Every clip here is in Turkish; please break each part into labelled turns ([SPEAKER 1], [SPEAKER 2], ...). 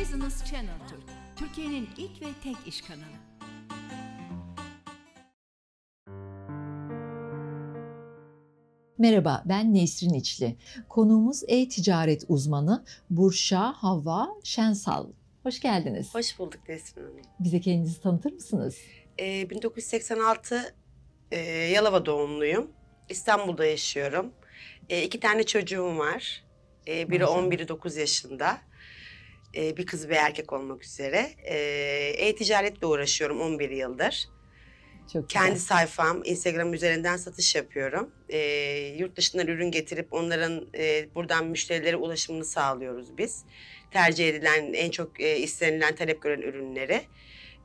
[SPEAKER 1] Business Channel Türk, Türkiye'nin ilk ve tek iş kanalı.
[SPEAKER 2] Merhaba, ben Nesrin İçli. Konuğumuz e-ticaret uzmanı Burşa Hava Şensal. Hoş geldiniz.
[SPEAKER 3] Hoş bulduk Nesrin Hanım.
[SPEAKER 2] Bize kendinizi tanıtır mısınız?
[SPEAKER 3] Ee, 1986 e, Yalova doğumluyum. İstanbul'da yaşıyorum. E, iki tane çocuğum var. E, biri
[SPEAKER 2] Maşallah.
[SPEAKER 3] 10, biri 9 yaşında. E, bir kız ve erkek olmak üzere. E, E-ticaretle uğraşıyorum 11 yıldır.
[SPEAKER 2] Çok güzel.
[SPEAKER 3] Kendi sayfam, Instagram üzerinden satış yapıyorum. E, yurt dışından ürün getirip onların e, buradan müşterilere ulaşımını sağlıyoruz biz. Tercih edilen, en çok e, istenilen, talep gören ürünleri.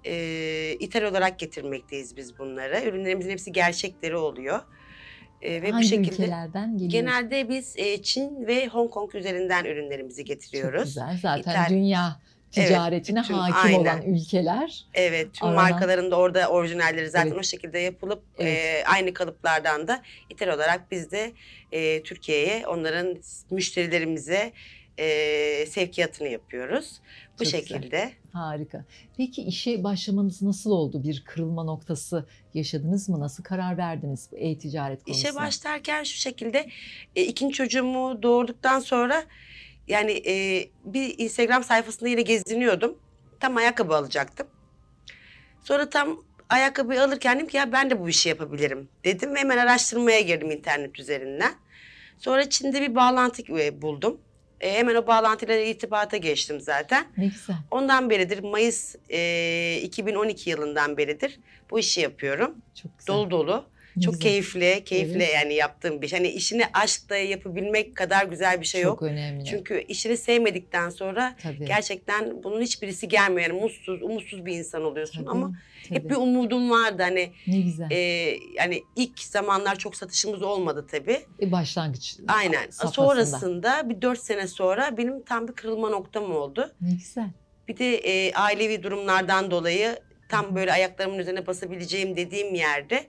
[SPEAKER 3] E, ithal olarak getirmekteyiz biz bunları. Ürünlerimizin hepsi gerçekleri oluyor. E, ve
[SPEAKER 2] Hangi
[SPEAKER 3] bu şekilde
[SPEAKER 2] ülkelerden geliyor?
[SPEAKER 3] genelde biz e, Çin ve Hong Kong üzerinden ürünlerimizi
[SPEAKER 2] Çok
[SPEAKER 3] getiriyoruz.
[SPEAKER 2] güzel. Zaten
[SPEAKER 3] İthal-
[SPEAKER 2] dünya
[SPEAKER 3] Evet,
[SPEAKER 2] ticaretine
[SPEAKER 3] bütün-
[SPEAKER 2] hakim
[SPEAKER 3] aynen.
[SPEAKER 2] olan ülkeler.
[SPEAKER 3] Evet, tüm
[SPEAKER 2] Aranan-
[SPEAKER 3] markaların da orada orijinalleri zaten
[SPEAKER 2] Evet.
[SPEAKER 3] o şekilde yapılıp
[SPEAKER 2] Evet.
[SPEAKER 3] e, aynı kalıplardan da ithal olarak biz de e, Türkiye'ye onların müşterilerimize e, sevkiyatını yapıyoruz. Bu
[SPEAKER 2] Çok güzel.
[SPEAKER 3] şekilde.
[SPEAKER 2] Harika. Peki işe başlamanız nasıl oldu? Bir kırılma noktası yaşadınız mı? Nasıl karar verdiniz bu e-ticaret konusuna?
[SPEAKER 3] İşe başlarken şu şekilde e, ikinci çocuğumu doğurduktan sonra yani e, bir Instagram sayfasında yine geziniyordum. Tam ayakkabı alacaktım. Sonra tam ayakkabıyı alırken dedim ki ya ben de bu işi yapabilirim dedim ve hemen araştırmaya girdim internet üzerinden. Sonra Çin'de bir bağlantı e, buldum. E, hemen o bağlantıyla irtibata geçtim zaten.
[SPEAKER 2] Ne güzel.
[SPEAKER 3] Ondan beridir Mayıs e, 2012 yılından beridir bu işi yapıyorum.
[SPEAKER 2] Çok güzel.
[SPEAKER 3] Dolu dolu. Çok
[SPEAKER 2] güzel.
[SPEAKER 3] keyifli, keyifli
[SPEAKER 2] Evet.
[SPEAKER 3] yani yaptığım bir şey. Hani işini aşkla yapabilmek kadar güzel bir şey
[SPEAKER 2] Çok
[SPEAKER 3] yok.
[SPEAKER 2] önemli.
[SPEAKER 3] Çünkü işini sevmedikten sonra
[SPEAKER 2] Tabii.
[SPEAKER 3] gerçekten bunun hiçbirisi gelmiyor. Yani mutsuz, umutsuz bir insan oluyorsun
[SPEAKER 2] Tabii,
[SPEAKER 3] ama hep
[SPEAKER 2] tabii.
[SPEAKER 3] bir umudum vardı. Hani
[SPEAKER 2] Ne güzel.
[SPEAKER 3] e, yani ilk zamanlar çok satışımız olmadı tabii.
[SPEAKER 2] E, başlangıç
[SPEAKER 3] Aynen.
[SPEAKER 2] safhasında.
[SPEAKER 3] Sonrasında bir dört sene sonra benim tam bir kırılma noktam oldu.
[SPEAKER 2] Ne güzel.
[SPEAKER 3] Bir de e, ailevi durumlardan dolayı tam böyle ayaklarımın üzerine basabileceğim dediğim yerde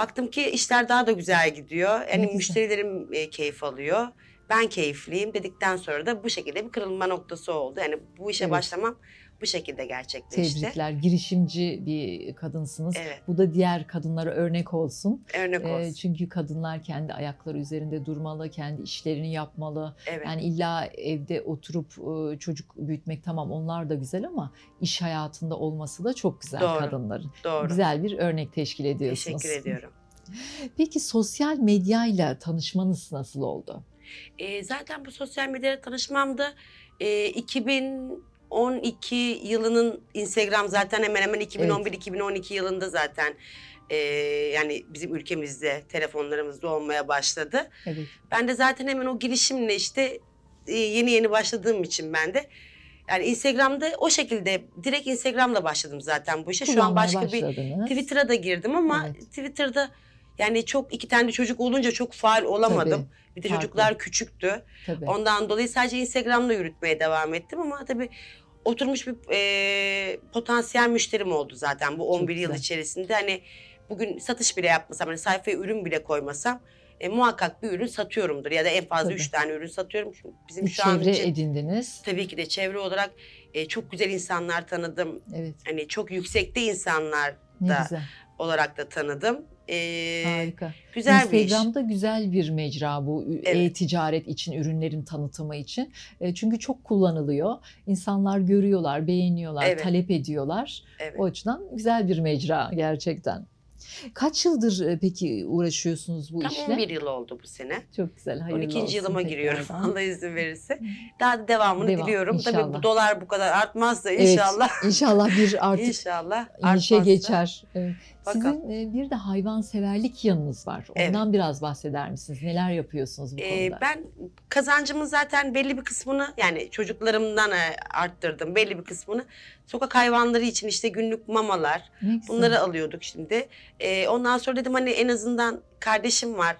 [SPEAKER 3] baktım ki işler daha da güzel gidiyor. Yani
[SPEAKER 2] güzel.
[SPEAKER 3] müşterilerim e, keyif alıyor. Ben keyifliyim dedikten sonra da bu şekilde bir kırılma noktası oldu. Yani bu işe
[SPEAKER 2] Evet.
[SPEAKER 3] başlamam bu şekilde gerçekleşti.
[SPEAKER 2] Tebrikler. Girişimci bir kadınsınız.
[SPEAKER 3] Evet.
[SPEAKER 2] Bu da diğer kadınlara örnek olsun.
[SPEAKER 3] Örnek
[SPEAKER 2] Ee,
[SPEAKER 3] olsun.
[SPEAKER 2] çünkü kadınlar kendi ayakları üzerinde durmalı, kendi işlerini yapmalı.
[SPEAKER 3] evet.
[SPEAKER 2] Yani illa evde oturup e, çocuk büyütmek tamam onlar da güzel ama iş hayatında olması da çok güzel
[SPEAKER 3] Doğru.
[SPEAKER 2] kadınların.
[SPEAKER 3] Doğru.
[SPEAKER 2] Güzel bir örnek teşkil ediyorsunuz.
[SPEAKER 3] Teşekkür ediyorum.
[SPEAKER 2] Peki sosyal medyayla tanışmanız nasıl oldu?
[SPEAKER 3] E, zaten bu sosyal medyada tanışmamda e, 2012 yılının Instagram zaten hemen hemen 2011-2012 yılında zaten e, yani bizim ülkemizde telefonlarımızda olmaya başladı.
[SPEAKER 2] Evet.
[SPEAKER 3] Ben de zaten hemen o girişimle işte e, yeni yeni başladığım için ben de yani Instagram'da o şekilde direkt Instagram'la başladım zaten bu işe. Şu an
[SPEAKER 2] Kullanmaya
[SPEAKER 3] başka bir. Twitter'a da girdim ama
[SPEAKER 2] Evet.
[SPEAKER 3] Twitter'da yani çok iki tane çocuk olunca çok faal olamadım. Bir de
[SPEAKER 2] farklı.
[SPEAKER 3] çocuklar küçüktü.
[SPEAKER 2] Tabii.
[SPEAKER 3] Ondan dolayı sadece Instagram'da yürütmeye devam ettim ama tabii oturmuş bir e, potansiyel müşterim oldu zaten bu 11 yıl içerisinde. Hani bugün satış bile yapmasam, hani sayfaya ürün bile koymasam e, muhakkak bir ürün satıyorumdur ya da en fazla
[SPEAKER 2] Tabii.
[SPEAKER 3] 3 tane ürün satıyorum. Çünkü bizim
[SPEAKER 2] bir
[SPEAKER 3] şu an
[SPEAKER 2] çevre
[SPEAKER 3] için
[SPEAKER 2] edindiniz.
[SPEAKER 3] tabii ki de çevre olarak e, çok güzel insanlar tanıdım.
[SPEAKER 2] Evet.
[SPEAKER 3] Hani çok yüksekte insanlar
[SPEAKER 2] Ne
[SPEAKER 3] da
[SPEAKER 2] güzel.
[SPEAKER 3] Olarak da tanıdım. E,
[SPEAKER 2] Harika.
[SPEAKER 3] güzel bir iş.
[SPEAKER 2] Instagram'da güzel bir mecra bu
[SPEAKER 3] Evet.
[SPEAKER 2] e-ticaret için, ürünlerin tanıtımı için. E, Çünkü çok kullanılıyor. İnsanlar görüyorlar, beğeniyorlar,
[SPEAKER 3] Evet.
[SPEAKER 2] talep ediyorlar.
[SPEAKER 3] Evet.
[SPEAKER 2] O açıdan güzel bir mecra gerçekten. Kaç yıldır e, peki uğraşıyorsunuz bu
[SPEAKER 3] Tam
[SPEAKER 2] işle?
[SPEAKER 3] 11 yıl oldu bu sene.
[SPEAKER 2] Çok güzel, hayırlı
[SPEAKER 3] 12.
[SPEAKER 2] olsun
[SPEAKER 3] yılıma giriyorum
[SPEAKER 2] tekrardan.
[SPEAKER 3] Allah izin verirse. Daha da devamını
[SPEAKER 2] Devam,
[SPEAKER 3] diliyorum. Tabii
[SPEAKER 2] inşallah.
[SPEAKER 3] bu dolar bu kadar artmazsa
[SPEAKER 2] Evet,
[SPEAKER 3] inşallah.
[SPEAKER 2] İnşallah bir artık
[SPEAKER 3] inşallah
[SPEAKER 2] inişe geçer. Evet.
[SPEAKER 3] Bakalım.
[SPEAKER 2] Sizin e, bir de hayvanseverlik yanınız var. Ondan biraz bahseder misiniz? Neler yapıyorsunuz bu
[SPEAKER 3] Ee,
[SPEAKER 2] konuda?
[SPEAKER 3] ben kazancımın zaten belli bir kısmını yani çocuklarımdan e, arttırdım belli bir kısmını. Sokak hayvanları için işte günlük mamalar
[SPEAKER 2] Ne güzel.
[SPEAKER 3] bunları alıyorduk şimdi. Ee, ondan sonra dedim hani en azından kardeşim var.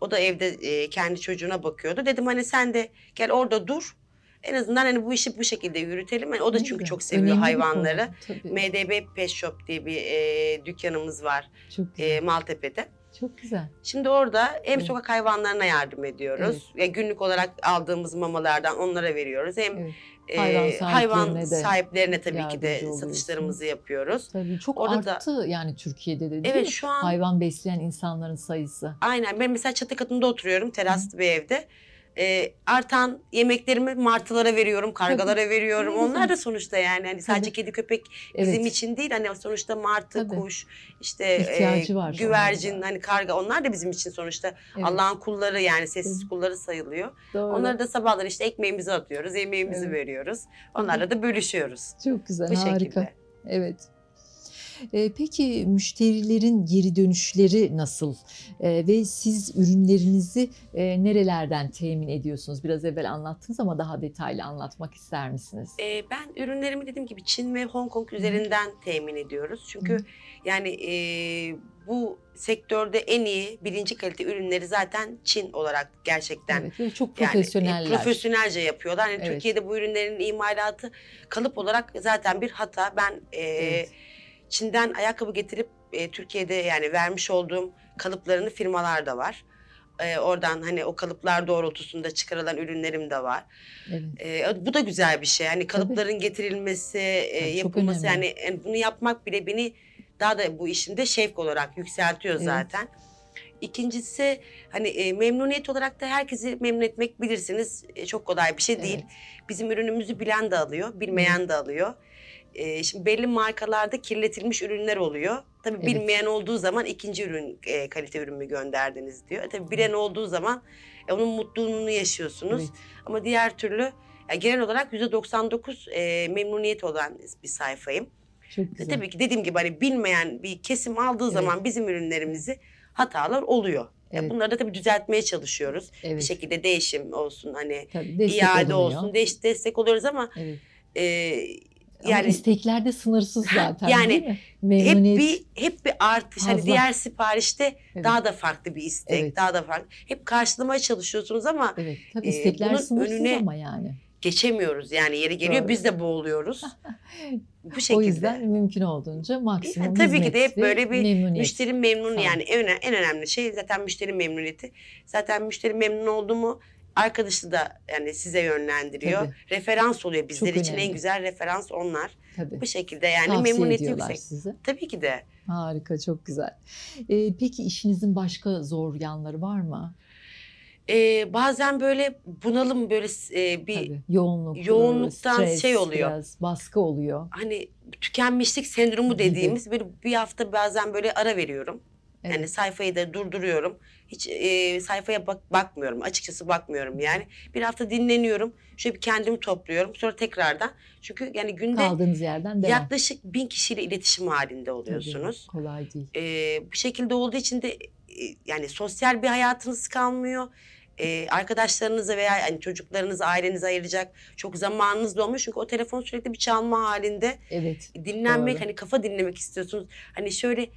[SPEAKER 3] O da evde e, kendi çocuğuna bakıyordu. Dedim hani sen de gel orada dur. En azından hani bu işi bu şekilde yürütelim. Yani o da çünkü çok seviyor
[SPEAKER 2] Önemli bir
[SPEAKER 3] hayvanları.
[SPEAKER 2] konu. Tabii.
[SPEAKER 3] MDB Pet Shop diye bir e, dükkanımız var
[SPEAKER 2] Çok güzel.
[SPEAKER 3] e, Maltepe'de.
[SPEAKER 2] Çok güzel.
[SPEAKER 3] Şimdi orada hem
[SPEAKER 2] Evet.
[SPEAKER 3] sokak hayvanlarına yardım ediyoruz. Ya günlük olarak aldığımız mamalardan onlara veriyoruz. Hem
[SPEAKER 2] Evet.
[SPEAKER 3] E,
[SPEAKER 2] Hayvan sahiplerine de
[SPEAKER 3] sahiplerine tabii ki de satışlarımızı yapıyoruz.
[SPEAKER 2] Tabii çok
[SPEAKER 3] Orada da-
[SPEAKER 2] arttı yani Türkiye'de de değil
[SPEAKER 3] Evet
[SPEAKER 2] mi?
[SPEAKER 3] şu an
[SPEAKER 2] Hayvan besleyen insanların sayısı.
[SPEAKER 3] aynen ben mesela çatı katında oturuyorum teraslı bir evde. E, artan yemeklerimi martılara veriyorum, kargalara veriyorum.
[SPEAKER 2] Ne güzel.
[SPEAKER 3] Onlar da sonuçta yani hani sadece kedi köpek
[SPEAKER 2] Evet.
[SPEAKER 3] bizim için değil hani sonuçta martı,
[SPEAKER 2] Tabii.
[SPEAKER 3] kuş, işte
[SPEAKER 2] İhtiyacı
[SPEAKER 3] e,
[SPEAKER 2] var
[SPEAKER 3] güvercin, hani karga onlar da bizim için sonuçta
[SPEAKER 2] Evet,
[SPEAKER 3] Allah'ın kulları yani sessiz
[SPEAKER 2] Tabii.
[SPEAKER 3] kulları sayılıyor.
[SPEAKER 2] doğru.
[SPEAKER 3] Onları da sabahları işte ekmeğimizi atıyoruz, yemeğimizi
[SPEAKER 2] Evet.
[SPEAKER 3] veriyoruz. Onlarla da bölüşüyoruz.
[SPEAKER 2] Çok güzel,
[SPEAKER 3] Bu
[SPEAKER 2] harika.
[SPEAKER 3] şekilde.
[SPEAKER 2] Evet. Ee, peki müşterilerin geri dönüşleri nasıl? Ee, ve siz ürünlerinizi e, nerelerden temin ediyorsunuz? Biraz evvel anlattınız ama daha detaylı anlatmak ister misiniz?
[SPEAKER 3] Ee, ben ürünlerimi dediğim gibi Çin ve Hong Kong üzerinden temin ediyoruz. Çünkü
[SPEAKER 2] Hı.
[SPEAKER 3] yani e, bu sektörde en iyi birinci kalite ürünleri zaten Çin olarak gerçekten
[SPEAKER 2] evet, ve çok
[SPEAKER 3] Yani, e,
[SPEAKER 2] profesyoneller.
[SPEAKER 3] profesyonelce yapıyorlar. Yani
[SPEAKER 2] Evet.
[SPEAKER 3] Türkiye'de bu ürünlerin imalatı kalıp olarak zaten bir hata. Ben e,
[SPEAKER 2] Evet.
[SPEAKER 3] Çin'den ayakkabı getirip e, Türkiye'de yani vermiş olduğum kalıplarını firmalar da var. E, oradan hani o kalıplar doğrultusunda çıkarılan ürünlerim de var.
[SPEAKER 2] Evet.
[SPEAKER 3] E, bu da güzel bir şey. Hani kalıpların getirilmesi, e,
[SPEAKER 2] Tabii, çok
[SPEAKER 3] yapılması yani, yani bunu yapmak bile beni daha da bu işimde şevk olarak yükseltiyor
[SPEAKER 2] Evet.
[SPEAKER 3] zaten. İkincisi hani e, memnuniyet olarak da herkesi memnun etmek bilirsiniz e, çok kolay bir şey değil.
[SPEAKER 2] Evet.
[SPEAKER 3] Bizim ürünümüzü bilen de alıyor, bilmeyen de alıyor. E, şimdi belli markalarda kirletilmiş ürünler oluyor. Tabii
[SPEAKER 2] Evet.
[SPEAKER 3] bilmeyen olduğu zaman ikinci ürün e, kalite ürün mü gönderdiniz diyor. E, tabii bilen olduğu zaman e, onun mutluluğunu yaşıyorsunuz.
[SPEAKER 2] Evet.
[SPEAKER 3] Ama diğer türlü yani genel olarak %99 e, memnuniyet olan bir sayfayım.
[SPEAKER 2] Çok
[SPEAKER 3] E,
[SPEAKER 2] güzel.
[SPEAKER 3] tabii ki dediğim gibi hani bilmeyen bir kesim aldığı
[SPEAKER 2] Evet.
[SPEAKER 3] zaman bizim ürünlerimizi hatalar oluyor.
[SPEAKER 2] Evet.
[SPEAKER 3] Bunları da tabii düzeltmeye çalışıyoruz.
[SPEAKER 2] Evet.
[SPEAKER 3] Bir şekilde değişim olsun hani
[SPEAKER 2] Tabii,
[SPEAKER 3] iade olsun değiş, destek oluyoruz ama
[SPEAKER 2] Evet.
[SPEAKER 3] e,
[SPEAKER 2] Ama
[SPEAKER 3] yani
[SPEAKER 2] istekler de sınırsız zaten
[SPEAKER 3] Yani hep bir hep bir artış. Hani
[SPEAKER 2] Fazla.
[SPEAKER 3] diğer siparişte
[SPEAKER 2] Evet.
[SPEAKER 3] daha da farklı bir istek,
[SPEAKER 2] Evet.
[SPEAKER 3] daha da farklı. Hep karşılamaya çalışıyorsunuz ama
[SPEAKER 2] Evet, tabii
[SPEAKER 3] e,
[SPEAKER 2] istekler
[SPEAKER 3] bunun
[SPEAKER 2] sınırsız
[SPEAKER 3] önüne
[SPEAKER 2] ama yani.
[SPEAKER 3] geçemiyoruz. Yani yeri geliyor
[SPEAKER 2] Doğru.
[SPEAKER 3] biz de boğuluyoruz. Bu şekilde.
[SPEAKER 2] O yüzden mümkün olduğunca maksimum
[SPEAKER 3] tabii ki de hep böyle bir
[SPEAKER 2] memnuniyet.
[SPEAKER 3] Müşteri memnun yani en, en önemli şey zaten müşteri memnuniyeti. Zaten müşteri memnun oldu mu arkadaşı da yani size yönlendiriyor.
[SPEAKER 2] Tabii.
[SPEAKER 3] Referans oluyor bizler
[SPEAKER 2] Çok
[SPEAKER 3] için en güzel referans onlar.
[SPEAKER 2] Tabii.
[SPEAKER 3] Bu şekilde yani
[SPEAKER 2] Tavsiye
[SPEAKER 3] memnuniyeti yüksek.
[SPEAKER 2] size.
[SPEAKER 3] Tabii ki de.
[SPEAKER 2] Harika, çok güzel. Ee, peki işinizin başka zor yanları var mı?
[SPEAKER 3] Ee, bazen böyle bunalım böyle e, bir
[SPEAKER 2] Tabii. Yoğunluk,
[SPEAKER 3] yoğunluktan
[SPEAKER 2] stres,
[SPEAKER 3] şey oluyor.
[SPEAKER 2] Biraz baskı oluyor.
[SPEAKER 3] hani tükenmişlik sendromu
[SPEAKER 2] Gibi.
[SPEAKER 3] dediğimiz bir, bir hafta bazen böyle ara veriyorum.
[SPEAKER 2] Evet.
[SPEAKER 3] Yani sayfayı da durduruyorum. Hiç e, sayfaya bak, bakmıyorum. Açıkçası bakmıyorum yani. Bir hafta dinleniyorum. Şöyle bir kendimi topluyorum. Sonra tekrardan. Çünkü yani günde
[SPEAKER 2] Kaldığınız yerden devam.
[SPEAKER 3] yaklaşık bin kişiyle iletişim halinde
[SPEAKER 2] Tabii,
[SPEAKER 3] oluyorsunuz.
[SPEAKER 2] kolay değil.
[SPEAKER 3] E, bu şekilde olduğu için de e, yani sosyal bir hayatınız kalmıyor. E, arkadaşlarınıza veya yani çocuklarınıza, ailenize ayıracak çok zamanınız da olmuyor. Çünkü o telefon sürekli bir çalma halinde
[SPEAKER 2] Evet.
[SPEAKER 3] dinlenmek
[SPEAKER 2] Doğru.
[SPEAKER 3] hani kafa dinlemek istiyorsunuz. Hani şöyle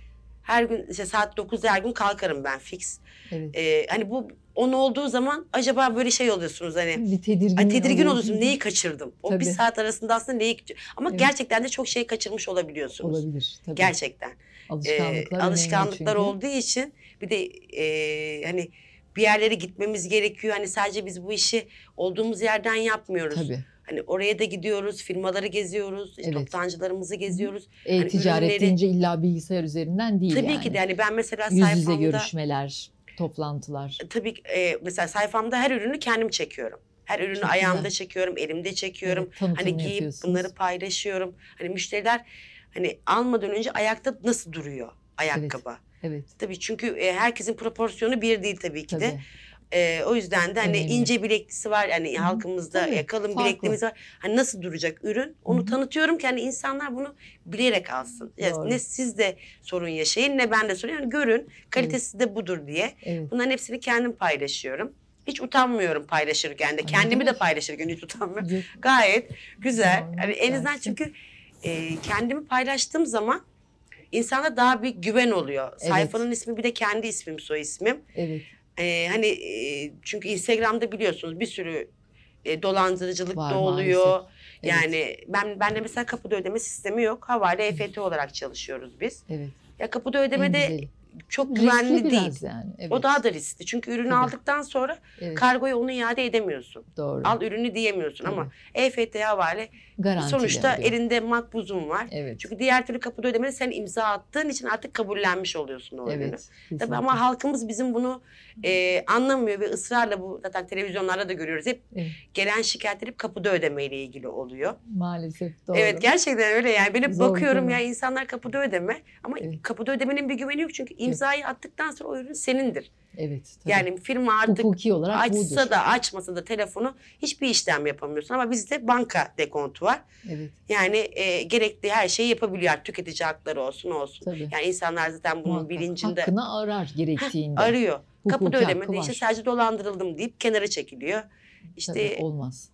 [SPEAKER 3] her gün işte saat 9'da her gün kalkarım ben fix.
[SPEAKER 2] Evet.
[SPEAKER 3] Ee, hani bu on olduğu zaman acaba böyle şey oluyorsunuz hani
[SPEAKER 2] bir tedirgin,
[SPEAKER 3] ay, tedirgin oluyorsun neyi kaçırdım? O
[SPEAKER 2] Tabii.
[SPEAKER 3] bir saat arasında aslında neyi ama
[SPEAKER 2] Evet.
[SPEAKER 3] gerçekten de çok şey kaçırmış olabiliyorsunuz.
[SPEAKER 2] Olabilir. Tabii.
[SPEAKER 3] Gerçekten. Ee,
[SPEAKER 2] Alışkanlıklar, önemli
[SPEAKER 3] alışkanlıklar olduğu için bir de e, hani bir yerlere gitmemiz gerekiyor. Hani sadece biz bu işi olduğumuz yerden yapmıyoruz.
[SPEAKER 2] Tabii.
[SPEAKER 3] Hani oraya da gidiyoruz, firmaları geziyoruz,
[SPEAKER 2] Evet.
[SPEAKER 3] toptancılarımızı geziyoruz.
[SPEAKER 2] E-ticaret
[SPEAKER 3] ürünleri-
[SPEAKER 2] deyince illa bilgisayar üzerinden değil
[SPEAKER 3] Tabii
[SPEAKER 2] yani.
[SPEAKER 3] ki de yani ben mesela
[SPEAKER 2] Yüz yüze
[SPEAKER 3] sayfamda
[SPEAKER 2] görüşmeler, toplantılar.
[SPEAKER 3] tabii e, mesela sayfamda her ürünü kendim çekiyorum. Her ürünü
[SPEAKER 2] Çok
[SPEAKER 3] ayağımda
[SPEAKER 2] güzel.
[SPEAKER 3] çekiyorum, elimde çekiyorum.
[SPEAKER 2] Evet,
[SPEAKER 3] hani giyip bunları paylaşıyorum. Hani müşteriler hani almadan önce ayakta nasıl duruyor ayakkabı?
[SPEAKER 2] Evet.
[SPEAKER 3] Tabii çünkü e, herkesin proporsiyonu bir değil tabii ki de. E, o yüzden de hani
[SPEAKER 2] Önemli.
[SPEAKER 3] ince bileklisi var yani
[SPEAKER 2] Hı
[SPEAKER 3] halkımızda
[SPEAKER 2] Tabii,
[SPEAKER 3] e, kalın
[SPEAKER 2] farklı.
[SPEAKER 3] bilekliğimiz var. Hani nasıl duracak ürün? Onu
[SPEAKER 2] Hı
[SPEAKER 3] tanıtıyorum ki hani insanlar bunu bilerek alsın. Ya
[SPEAKER 2] Doğru.
[SPEAKER 3] ne siz de sorun yaşayın ne ben de sorun. Yani görün kalitesi de budur diye.
[SPEAKER 2] Evet.
[SPEAKER 3] Bunların hepsini kendim paylaşıyorum. Hiç utanmıyorum paylaşırken de. Kendimi de paylaşırken hiç utanmıyorum. Gayet güzel. Yani en azından çünkü e, kendimi paylaştığım zaman insana daha bir güven oluyor.
[SPEAKER 2] Evet.
[SPEAKER 3] Sayfanın ismi bir de kendi ismim, soy ismim.
[SPEAKER 2] Evet.
[SPEAKER 3] Ee, hani e, çünkü Instagram'da biliyorsunuz bir sürü e, dolandırıcılık
[SPEAKER 2] Var
[SPEAKER 3] da oluyor.
[SPEAKER 2] maalesef. Evet.
[SPEAKER 3] Yani ben ben de mesela kapıda ödeme sistemi yok. Havale EFT olarak çalışıyoruz biz.
[SPEAKER 2] Evet.
[SPEAKER 3] Ya kapıda
[SPEAKER 2] En
[SPEAKER 3] ödemede
[SPEAKER 2] güzeli.
[SPEAKER 3] Çok
[SPEAKER 2] Riskli
[SPEAKER 3] güvenli değil.
[SPEAKER 2] biraz yani. Evet.
[SPEAKER 3] O daha da riskli. Çünkü ürünü
[SPEAKER 2] Tabii.
[SPEAKER 3] aldıktan sonra
[SPEAKER 2] evet,
[SPEAKER 3] kargoya onu iade edemiyorsun.
[SPEAKER 2] doğru.
[SPEAKER 3] Al ürünü diyemiyorsun
[SPEAKER 2] Tabii.
[SPEAKER 3] ama EFT havale
[SPEAKER 2] Garantili
[SPEAKER 3] sonuçta
[SPEAKER 2] oluyor.
[SPEAKER 3] elinde makbuzun var.
[SPEAKER 2] Evet.
[SPEAKER 3] Çünkü diğer türlü kapıda ödemede sen imza attığın için artık kabullenmiş oluyorsun o ürünü.
[SPEAKER 2] evet.
[SPEAKER 3] Tabii
[SPEAKER 2] kesinlikle.
[SPEAKER 3] ama halkımız bizim bunu e, anlamıyor ve ısrarla bu zaten televizyonlarda da görüyoruz. Hep
[SPEAKER 2] Evet.
[SPEAKER 3] gelen şikayetler hep kapıda ödemeyle ilgili oluyor.
[SPEAKER 2] maalesef doğru.
[SPEAKER 3] Evet gerçekten öyle yani. Ben hep
[SPEAKER 2] Zor
[SPEAKER 3] bakıyorum ya insanlar kapıda ödeme ama
[SPEAKER 2] Evet.
[SPEAKER 3] kapıda ödemenin bir güveni yok çünkü imzayı attıktan sonra o ürün senindir.
[SPEAKER 2] Evet. tabii.
[SPEAKER 3] Yani firma artık
[SPEAKER 2] hukuki olarak
[SPEAKER 3] açsa
[SPEAKER 2] budur.
[SPEAKER 3] da açmasa da telefonu hiçbir işlem yapamıyorsun ama bizde banka dekontu var.
[SPEAKER 2] Evet.
[SPEAKER 3] Yani e, gerekli her şeyi yapabiliyor artık tüketici hakları olsun olsun.
[SPEAKER 2] Tabii.
[SPEAKER 3] Yani insanlar zaten bunun
[SPEAKER 2] Muhakkak.
[SPEAKER 3] bilincinde
[SPEAKER 2] Hakkını arar gerektiğinde.
[SPEAKER 3] arıyor. Kapıda
[SPEAKER 2] Hukuki hakkı
[SPEAKER 3] ödemede işte sadece dolandırıldım deyip kenara çekiliyor. İşte
[SPEAKER 2] Tabii,
[SPEAKER 3] tabii,
[SPEAKER 2] olmaz.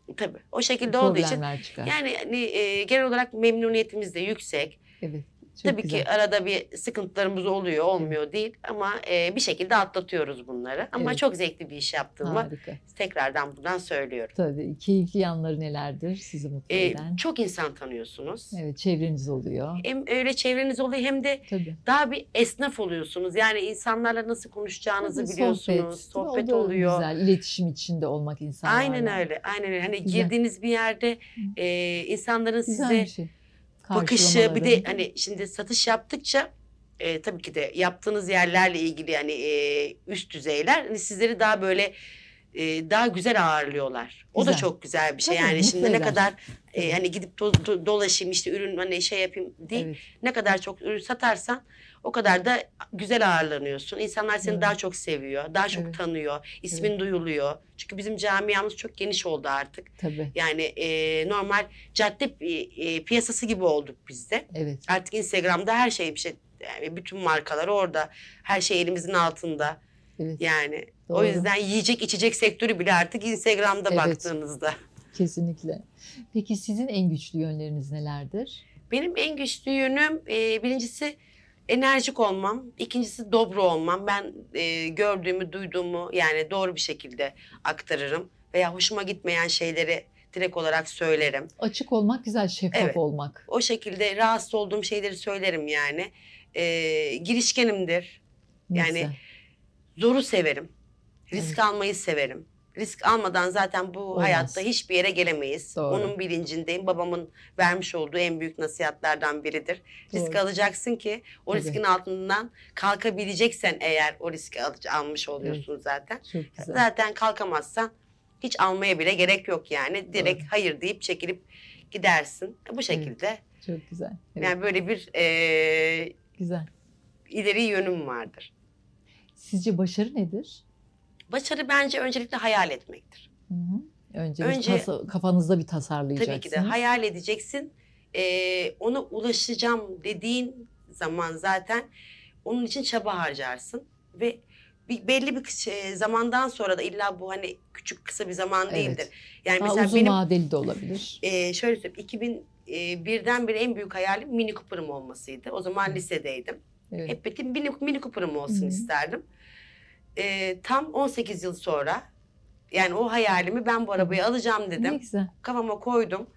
[SPEAKER 3] o şekilde olduğu için
[SPEAKER 2] çıkar.
[SPEAKER 3] yani hani, e, genel olarak memnuniyetimiz de yüksek.
[SPEAKER 2] evet. Çok
[SPEAKER 3] tabii
[SPEAKER 2] güzel.
[SPEAKER 3] ki arada bir sıkıntılarımız oluyor, olmuyor değil ama e, bir şekilde atlatıyoruz bunları. Ama
[SPEAKER 2] Evet.
[SPEAKER 3] çok zevkli bir iş yaptığımı
[SPEAKER 2] Harika.
[SPEAKER 3] tekrardan buradan söylüyorum.
[SPEAKER 2] Tabii. Keyifli yanları nelerdir sizi mutlu
[SPEAKER 3] E,
[SPEAKER 2] eden?
[SPEAKER 3] çok insan tanıyorsunuz.
[SPEAKER 2] Evet. Çevreniz oluyor.
[SPEAKER 3] Hem öyle çevreniz oluyor hem de
[SPEAKER 2] Tabii.
[SPEAKER 3] daha bir esnaf oluyorsunuz. Yani insanlarla nasıl konuşacağınızı
[SPEAKER 2] Tabii,
[SPEAKER 3] biliyorsunuz.
[SPEAKER 2] Sohbet,
[SPEAKER 3] Sohbet, oluyor.
[SPEAKER 2] Güzel. İletişim içinde olmak insanlarla.
[SPEAKER 3] Aynen öyle. Aynen öyle. Hani
[SPEAKER 2] Güzel.
[SPEAKER 3] girdiğiniz bir yerde e, insanların
[SPEAKER 2] Güzel
[SPEAKER 3] size
[SPEAKER 2] bir şey.
[SPEAKER 3] Bakışı bir de hani şimdi satış yaptıkça e, tabii ki de yaptığınız yerlerle ilgili yani e, üst düzeyler hani sizleri daha böyle e, daha güzel ağırlıyorlar. O da çok güzel bir şey.
[SPEAKER 2] Tabii,
[SPEAKER 3] yani
[SPEAKER 2] mutlu
[SPEAKER 3] şimdi ne
[SPEAKER 2] eder.
[SPEAKER 3] kadar e, hani gidip do- do- dolaşayım işte ürün hani şey yapayım değil.
[SPEAKER 2] Evet.
[SPEAKER 3] Ne kadar çok ürün satarsan o kadar da güzel ağırlanıyorsun. İnsanlar seni daha çok seviyor, daha çok
[SPEAKER 2] Evet.
[SPEAKER 3] tanıyor, ismin duyuluyor. Çünkü bizim camiamız çok geniş oldu artık.
[SPEAKER 2] Tabii.
[SPEAKER 3] Yani e, normal cadde e, piyasası gibi olduk biz de.
[SPEAKER 2] Evet.
[SPEAKER 3] Artık Instagram'da her şey bir şey yani bütün markalar orada. Her şey elimizin altında.
[SPEAKER 2] Evet.
[SPEAKER 3] Yani o
[SPEAKER 2] Doğru.
[SPEAKER 3] yüzden yiyecek içecek sektörü bile artık Instagram'da
[SPEAKER 2] Evet.
[SPEAKER 3] baktığınızda.
[SPEAKER 2] Kesinlikle. Peki sizin en güçlü yönleriniz nelerdir?
[SPEAKER 3] Benim en güçlü yönüm e, birincisi enerjik olmam. ikincisi dobro olmam. Ben e, gördüğümü, duyduğumu yani doğru bir şekilde aktarırım. Veya hoşuma gitmeyen şeyleri direkt olarak söylerim.
[SPEAKER 2] Açık olmak güzel, şeffaf
[SPEAKER 3] Evet.
[SPEAKER 2] olmak.
[SPEAKER 3] O şekilde rahatsız olduğum şeyleri söylerim yani. E, girişkenimdir.
[SPEAKER 2] Ne
[SPEAKER 3] Yani
[SPEAKER 2] güzel.
[SPEAKER 3] Zoru severim. Risk almayı severim. Risk almadan zaten bu
[SPEAKER 2] Olmaz.
[SPEAKER 3] hayatta hiçbir yere gelemeyiz.
[SPEAKER 2] Doğru.
[SPEAKER 3] Onun bilincindeyim. Babamın vermiş olduğu en büyük nasihatlerden biridir. Risk
[SPEAKER 2] Doğru.
[SPEAKER 3] alacaksın ki o
[SPEAKER 2] Tabii.
[SPEAKER 3] riskin altından kalkabileceksen eğer o riski al- almış oluyorsun zaten.
[SPEAKER 2] Çok güzel.
[SPEAKER 3] Zaten kalkamazsan hiç almaya bile gerek yok yani. Direkt
[SPEAKER 2] Doğru.
[SPEAKER 3] hayır deyip çekilip gidersin. Bu şekilde.
[SPEAKER 2] Çok güzel. Evet,
[SPEAKER 3] Yani böyle bir eee
[SPEAKER 2] güzel.
[SPEAKER 3] ileri yönüm vardır.
[SPEAKER 2] Sizce başarı nedir?
[SPEAKER 3] Başarı bence öncelikle hayal etmektir.
[SPEAKER 2] Hı hı. Önce,
[SPEAKER 3] Önce-
[SPEAKER 2] tasa- kafanızda bir tasarlayacaksınız.
[SPEAKER 3] Tabii ki de hayal edeceksin. Ee, ona ulaşacağım dediğin zaman zaten onun için çaba harcarsın ve bir, belli bir şey- zamandan sonra da illa bu hani küçük kısa bir zaman
[SPEAKER 2] Evet.
[SPEAKER 3] değildir. Yani
[SPEAKER 2] Daha
[SPEAKER 3] mesela
[SPEAKER 2] uzun
[SPEAKER 3] benim
[SPEAKER 2] vadeli de olabilir.
[SPEAKER 3] e, şöyle söyleyeyim 2001'den beri en büyük hayalim Mini Cooper'ım olmasıydı. O zaman lisedeydim.
[SPEAKER 2] Evet.
[SPEAKER 3] Hep bir Mini, Mini Cooper'ım olsun
[SPEAKER 2] Hı.
[SPEAKER 3] isterdim. Ee, tam 18 yıl sonra yani o hayalimi ben bu arabayı alacağım
[SPEAKER 2] Ne
[SPEAKER 3] dedim
[SPEAKER 2] güzel.
[SPEAKER 3] kafama koydum.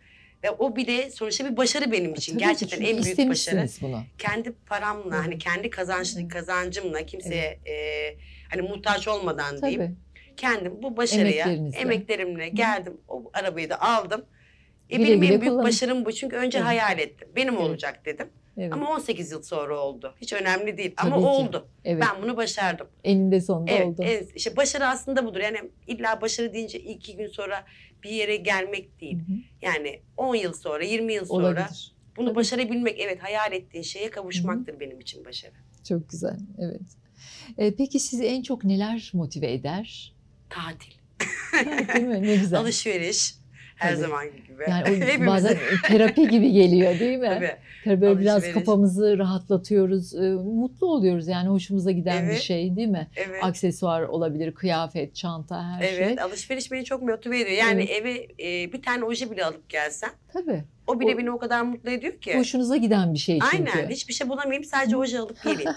[SPEAKER 3] Ve o bile sonuçta bir başarı benim için.
[SPEAKER 2] Tabii
[SPEAKER 3] Gerçekten en büyük başarı.
[SPEAKER 2] bunu.
[SPEAKER 3] Kendi paramla
[SPEAKER 2] Hı.
[SPEAKER 3] hani kendi kazanç
[SPEAKER 2] Hı.
[SPEAKER 3] kazancımla kimseye e, hani muhtaç olmadan diyeyim.
[SPEAKER 2] Tabii.
[SPEAKER 3] Kendim bu başarıya emeklerimle geldim. O arabayı da aldım. E, benim en büyük
[SPEAKER 2] kullanın.
[SPEAKER 3] başarım bu. Çünkü önce
[SPEAKER 2] Evet.
[SPEAKER 3] hayal ettim. Benim
[SPEAKER 2] Evet.
[SPEAKER 3] olacak dedim.
[SPEAKER 2] Evet.
[SPEAKER 3] Ama 18 yıl sonra oldu. Hiç önemli değil. Ama
[SPEAKER 2] Tabii ki.
[SPEAKER 3] oldu.
[SPEAKER 2] evet.
[SPEAKER 3] Ben bunu başardım.
[SPEAKER 2] Eninde sonunda
[SPEAKER 3] Evet,
[SPEAKER 2] oldu.
[SPEAKER 3] evet. İşte başarı aslında budur. Yani illa başarı deyince iki gün sonra bir yere gelmek değil.
[SPEAKER 2] Hı hı.
[SPEAKER 3] Yani 10 yıl sonra, 20 yıl sonra
[SPEAKER 2] Olabilir.
[SPEAKER 3] bunu
[SPEAKER 2] Tabii.
[SPEAKER 3] başarabilmek, evet hayal ettiğin şeye kavuşmaktır benim için başarı.
[SPEAKER 2] Çok güzel. Evet. Ee, peki sizi en çok neler motive eder?
[SPEAKER 3] Tatil,
[SPEAKER 2] Değil mi? Ne güzel.
[SPEAKER 3] alışveriş, her
[SPEAKER 2] Tabii.
[SPEAKER 3] zaman gibi.
[SPEAKER 2] Yani o bazen terapi gibi geliyor değil mi?
[SPEAKER 3] Tabii.
[SPEAKER 2] Tabii böyle biraz
[SPEAKER 3] Alışveriş.
[SPEAKER 2] kafamızı rahatlatıyoruz. e, Mutlu oluyoruz yani hoşumuza giden bir
[SPEAKER 3] Evet.
[SPEAKER 2] şey değil mi?
[SPEAKER 3] Evet.
[SPEAKER 2] Aksesuar olabilir, kıyafet, çanta her
[SPEAKER 3] Evet,
[SPEAKER 2] şey.
[SPEAKER 3] alışveriş beni çok motive ediyor. Yani
[SPEAKER 2] Evet.
[SPEAKER 3] eve e, bir tane oje bile alıp gelsen,
[SPEAKER 2] Tabii.
[SPEAKER 3] O bile
[SPEAKER 2] O-
[SPEAKER 3] beni o kadar mutlu ediyor ki.
[SPEAKER 2] Hoşunuza giden bir şey çünkü.
[SPEAKER 3] Aynen, hiçbir şey bulamayayım, sadece oje alıp geleyim.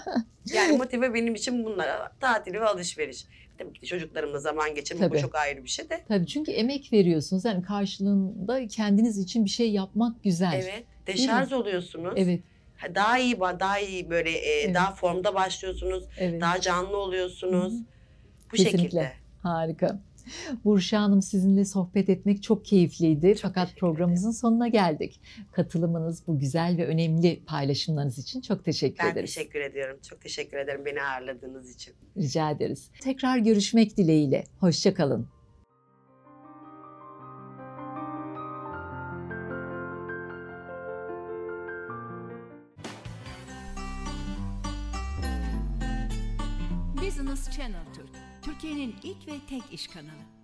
[SPEAKER 3] yani motive benim için bunlar, tatil ve alışveriş. Tabii ki çocuklarımla zaman geçirmek
[SPEAKER 2] Tabii.
[SPEAKER 3] bu çok ayrı bir şey de.
[SPEAKER 2] Tabii çünkü emek veriyorsunuz. Yani karşılığında kendiniz için bir şey yapmak güzel.
[SPEAKER 3] Evet, deşarj oluyorsunuz.
[SPEAKER 2] Evet.
[SPEAKER 3] daha iyi daha iyi böyle e,
[SPEAKER 2] Evet.
[SPEAKER 3] daha formda başlıyorsunuz.
[SPEAKER 2] Evet.
[SPEAKER 3] Daha canlı oluyorsunuz.
[SPEAKER 2] Hı
[SPEAKER 3] Bu
[SPEAKER 2] Kesinlikle.
[SPEAKER 3] şekilde.
[SPEAKER 2] Harika. Burşa Hanım sizinle sohbet etmek çok keyifliydi. Fakat
[SPEAKER 3] teşekkür
[SPEAKER 2] programımızın sonuna geldik. Katılımınız, bu güzel ve önemli paylaşımlarınız için çok teşekkür
[SPEAKER 3] Ben
[SPEAKER 2] ederiz.
[SPEAKER 3] teşekkür ediyorum. Çok teşekkür ederim beni ağırladığınız için.
[SPEAKER 2] Rica ederiz. Tekrar görüşmek dileğiyle. Hoşçakalın.
[SPEAKER 1] Business Channel Türkiye'nin ilk ve tek iş kanalı.